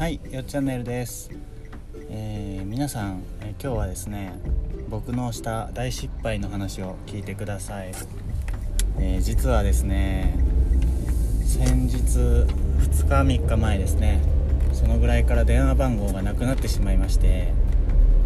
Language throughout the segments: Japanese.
はいよっチャンネルです、えー、皆さん、え、今日はですね僕のした大失敗の話を聞いてください、えー、実はですね先日2日3日前ですねそのぐらいから電話番号がなくなってしまいまして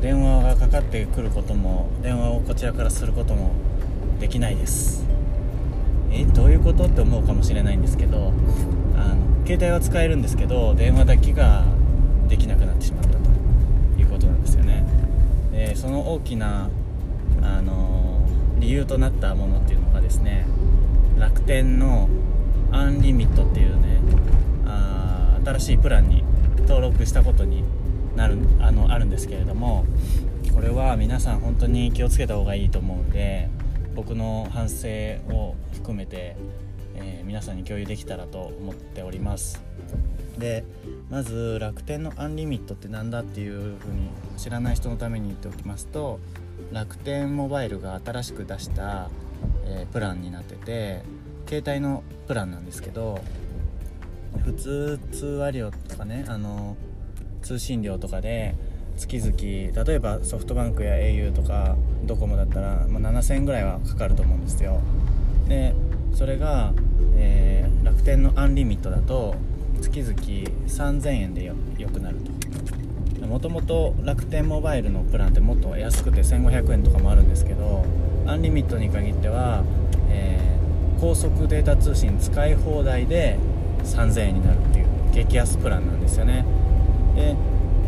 電話がかかってくることも電話をこちらからすることもできないです。えどういうことって思うかもしれないんですけど携帯は使えるんですけど電話だけができなくなってしまったということなんですよね。でその大きな、あの理由となったものっていうのがですね楽天のアンリミットっていうねあ新しいプランに登録したことになるあのあるんですけれどもこれは皆さん本当に気をつけた方がいいと思うんで僕の反省を含めてえー、皆さんに共有できたらと思っております。でまず楽天のアンリミットって何だっていうふうに知らない人のために言っておきますと楽天モバイルが新しく出した、えー、プランになってて携帯のプランなんですけど普通通話料とかねあの通信料とかで月々例えばソフトバンクや au とかドコモだったら、まあ、7000円ぐらいはかかると思うんですよ。でそれが、えー、楽天のアンリミットだと月々3000円でよくなると。もともと楽天モバイルのプランってもっと安くて1500円とかもあるんですけどアンリミットに限っては、えー、高速データ通信使い放題で3000円になるっていう激安プランなんですよね。で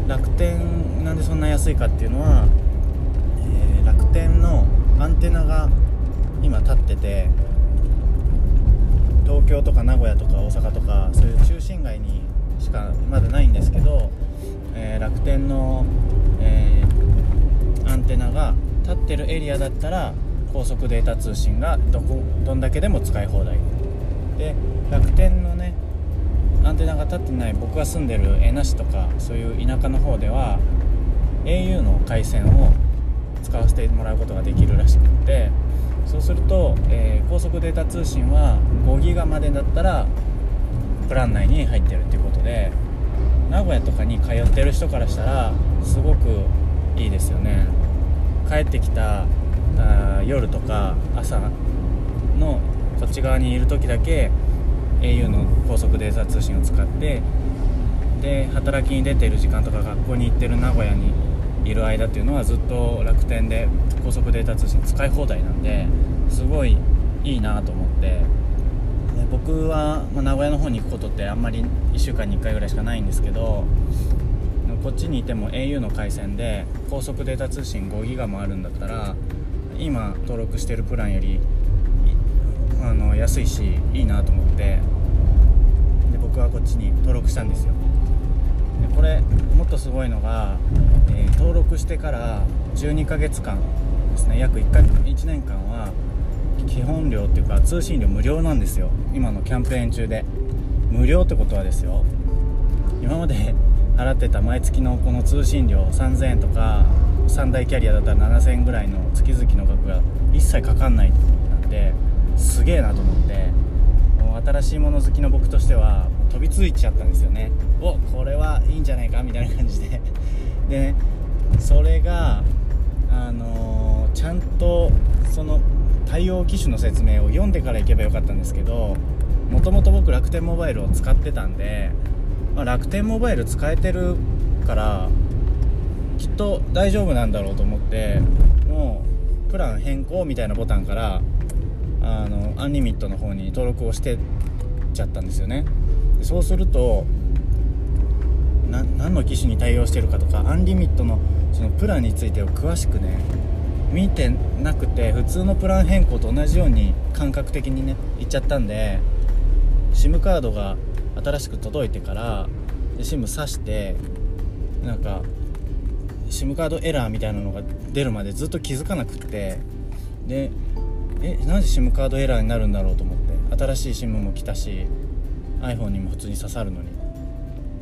楽天なんでそんな安いかっていうのは、えー、楽天のアンテナが今立ってて東京とか名古屋とか大阪とかそういう中心街にしかまだないんですけど、えー、楽天の、えー、アンテナが立ってるエリアだったら高速データ通信がどこどんだけでも使い放題。で楽天のねアンテナが立ってない僕が住んでる江那市とかそういう田舎の方では au の回線を使わせてもらうことができるらしくってそうすると、えー、高速データ通信は5ギガまでだったらプラン内に入ってるっていうことで名古屋とかに通ってる人からしたらすごくいいですよね。帰ってきたあ夜とか朝のこっち側にいる時だけ au の高速データ通信を使ってで働きに出てる時間とか学校に行ってる名古屋にいる間っていうのはずっと楽天で高速データ通信使い放題なんですごいいいなと思って。僕は、ま名古屋の方に行くことってあんまり1週間に1回ぐらいしかないんですけどこっちにいても au の回線で高速データ通信5ギガもあるんだったら今登録してるプランよりあの安いしいいなと思って。で僕はこっちに登録したんですよ。これもっとすごいのが、えー、登録してから12ヶ月間ですね。約 1, か1年間は基本料っていうか通信料無料なんですよ。今のキャンペーン中で。無料ってことはですよ。今まで払ってた毎月のこの通信料3000円とか3大キャリアだったら7000円ぐらいの月々の額が一切かかんないなんですげえなと思って。もう新しいもの好きの僕としては飛びついちゃったんですよね。おこれはいいんじゃないかみたいな感じで。でそれがあのー、ちゃんとその対応機種の説明を読んでから行けばよかったんですけどもともと僕楽天モバイルを使ってたんで、まあ、楽天モバイル使えてるからきっと大丈夫なんだろうと思ってもうプラン変更みたいなボタンからあのアンリミットの方に登録をしてちゃったんですよね。そうすると何の機種に対応してるかとかアンリミットのそのプランについてを詳しくね見てなくて普通のプラン変更と同じように感覚的にね言っちゃったんで SIM カードが新しく届いてから SIM 挿してなんか SIM カードエラーみたいなのが出るまでずっと気づかなくってでえなんで SIM カードエラーになるんだろうと思って。新しい SIM も来たし iPhone にも普通に刺さるのに。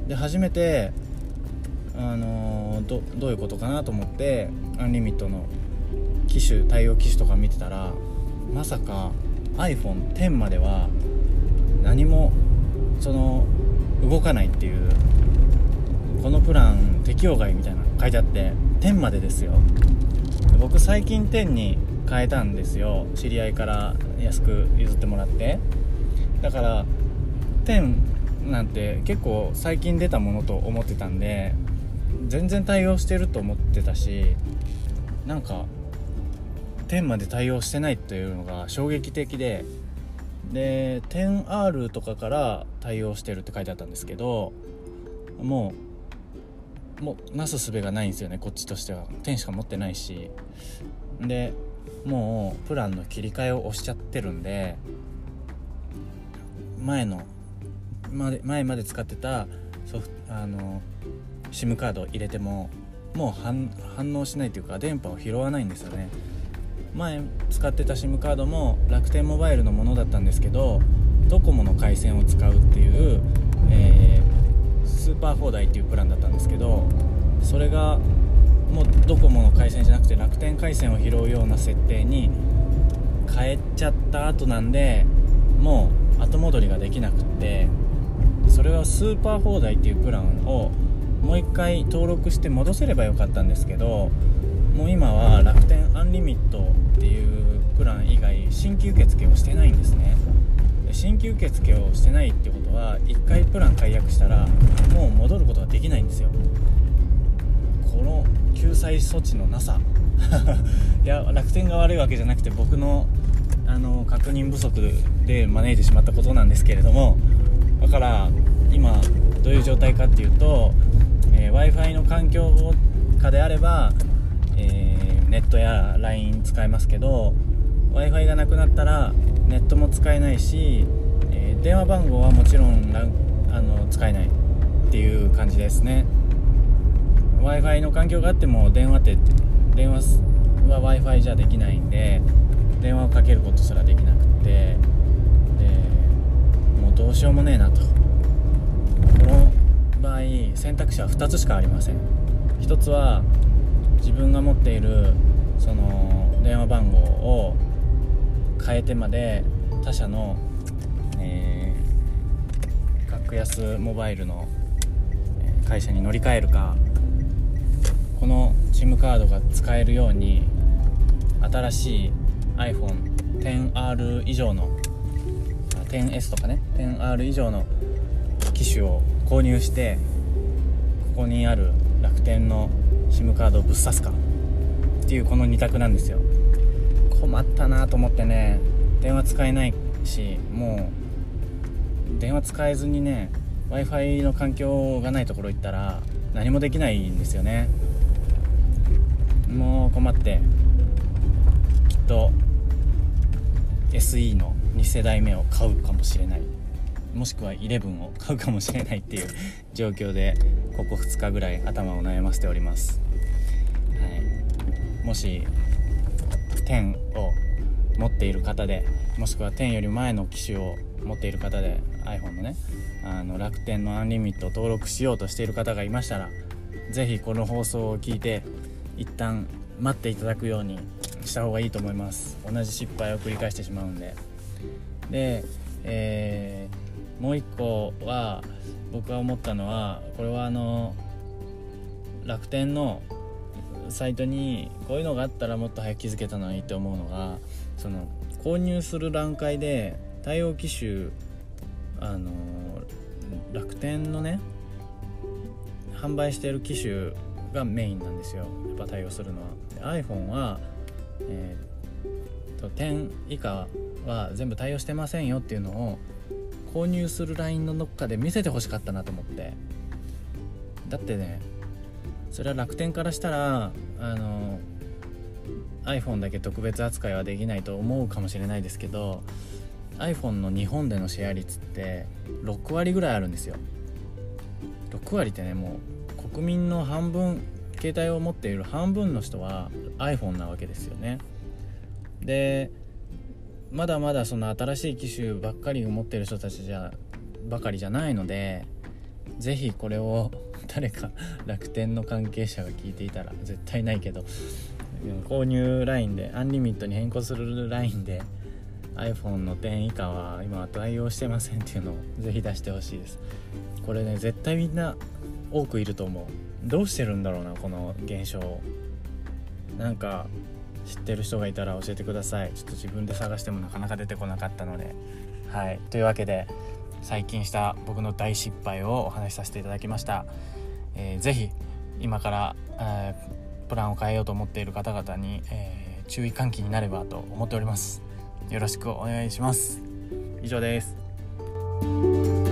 で初めてあのー、どどういうことかなと思ってアンリミットの機種対応機種とか見てたらまさか iPhone10 までは何もその動かないっていうこのプラン適用外みたいなの書いてあって10までですよ。僕最近10に変えたんですよ。知り合いから安く譲ってもらって。だから10なんて結構最近出たものと思ってたんで全然対応してると思ってたしなんか10まで対応してないっていうのが衝撃的でで 10R とかから対応してるって書いてあったんですけどもうもうなすすべがないんですよねこっちとしては。10しか持ってないし。でもうプランの切り替えを押しちゃってるんで前の前まで使ってたソフあの SIM カードを入れてももう反応しないというか電波を拾わないんですよね。前使ってた SIM カードも楽天モバイルのものだったんですけどドコモの回線を使うっていう、えー、スーパー放題っていうプランだったんですけどそれがもうドコモの回線じゃなくて楽天回線を拾うような設定に変えちゃった後なんでもう後戻りができなくってそれはスーパー放題っていうプランをもう一回登録して戻せればよかったんですけどもう今は楽天アンリミットっていうプラン以外新規受付をしてないんですね。新規受付をしてないってことは1回プラン解約したらもう戻ることができないんですよ。済措置のなさ。いや楽天が悪いわけじゃなくて僕のあの確認不足で招いてしまったことなんですけれどもだから今どういう状態かっていうと、えー、w i f i の環境下であればえー、ネットや LINE 使えますけど w i f i がなくなったらネットも使えないし、えー、電話番号はもちろんあの使えないっていう感じですね。W i f i の環境があっても電話って電話は w i f i じゃできないんで電話をかけることすらできなくてでもうどうしようもねえなと。この場合選択肢は2つしかありません。1つは自分が持っているその電話番号を変えてまで他社の、えー、格安モバイルの会社に乗り換えるかこの SIM カードが使えるように新しい iPhone10R 以上の 10S とかね 10R 以上の機種を購入してここにある楽天の SIM カードをぶっ刺すかっていうこの2択なんですよ。困ったなと思ってね電話使えないしもう電話使えずにね w i f i の環境がないところ行ったら何もできないんですよね。もう困ってきっと SE の2世代目を買うかもしれない。もしくは11を買うかもしれないっていう 状況でここ2日ぐらい頭を悩ませております、はい、もし10を持っている方でもしくは10より前の機種を持っている方で iPhone のねあの楽天のアンリミットを登録しようとしている方がいましたら是非この放送を聞いて一旦待っていただくようにした方がいいと思います。同じ失敗を繰り返してしまうんで。で、えーもう一個は僕が思ったのはこれはあの楽天のサイトにこういうのがあったらもっと早く気づけたのにって思うのがその購入する段階で対応機種あの楽天のね販売してる機種がメインなんですよ。やっぱ対応するのは。iPhone は、えー、と10以下は全部対応してませんよっていうのを購入する LINE のどっかで見せてほしかったなと思って。だってねそれは楽天からしたらあの iPhone だけ特別扱いはできないと思うかもしれないですけど iPhone の日本でのシェア率って6割ぐらいあるんですよ。6割ってねもう国民の半分携帯を持っている半分の人は iPhone なわけですよね。でまだまだその新しい機種ばっかり持ってる人たちじゃばかりじゃないので是非これを 誰か楽天の関係者が聞いていたら絶対ないけど購入ラインでアンリミットに変更するラインで iPhone の10以下は今は対応してませんっていうのをぜひ出してほしいです。これね絶対みんな多くいると思う。どうしてるんだろうなこの現象。なんか知ってる人がいたら教えてください。ちょっと自分で探してもなかなか出てこなかったので。はい。というわけで最近した僕の大失敗をお話しさせていただきました、えー、ぜひ今から、えー、プランを変えようと思っている方々に、えー、注意喚起になればと思っております。よろしくお願いします。以上です。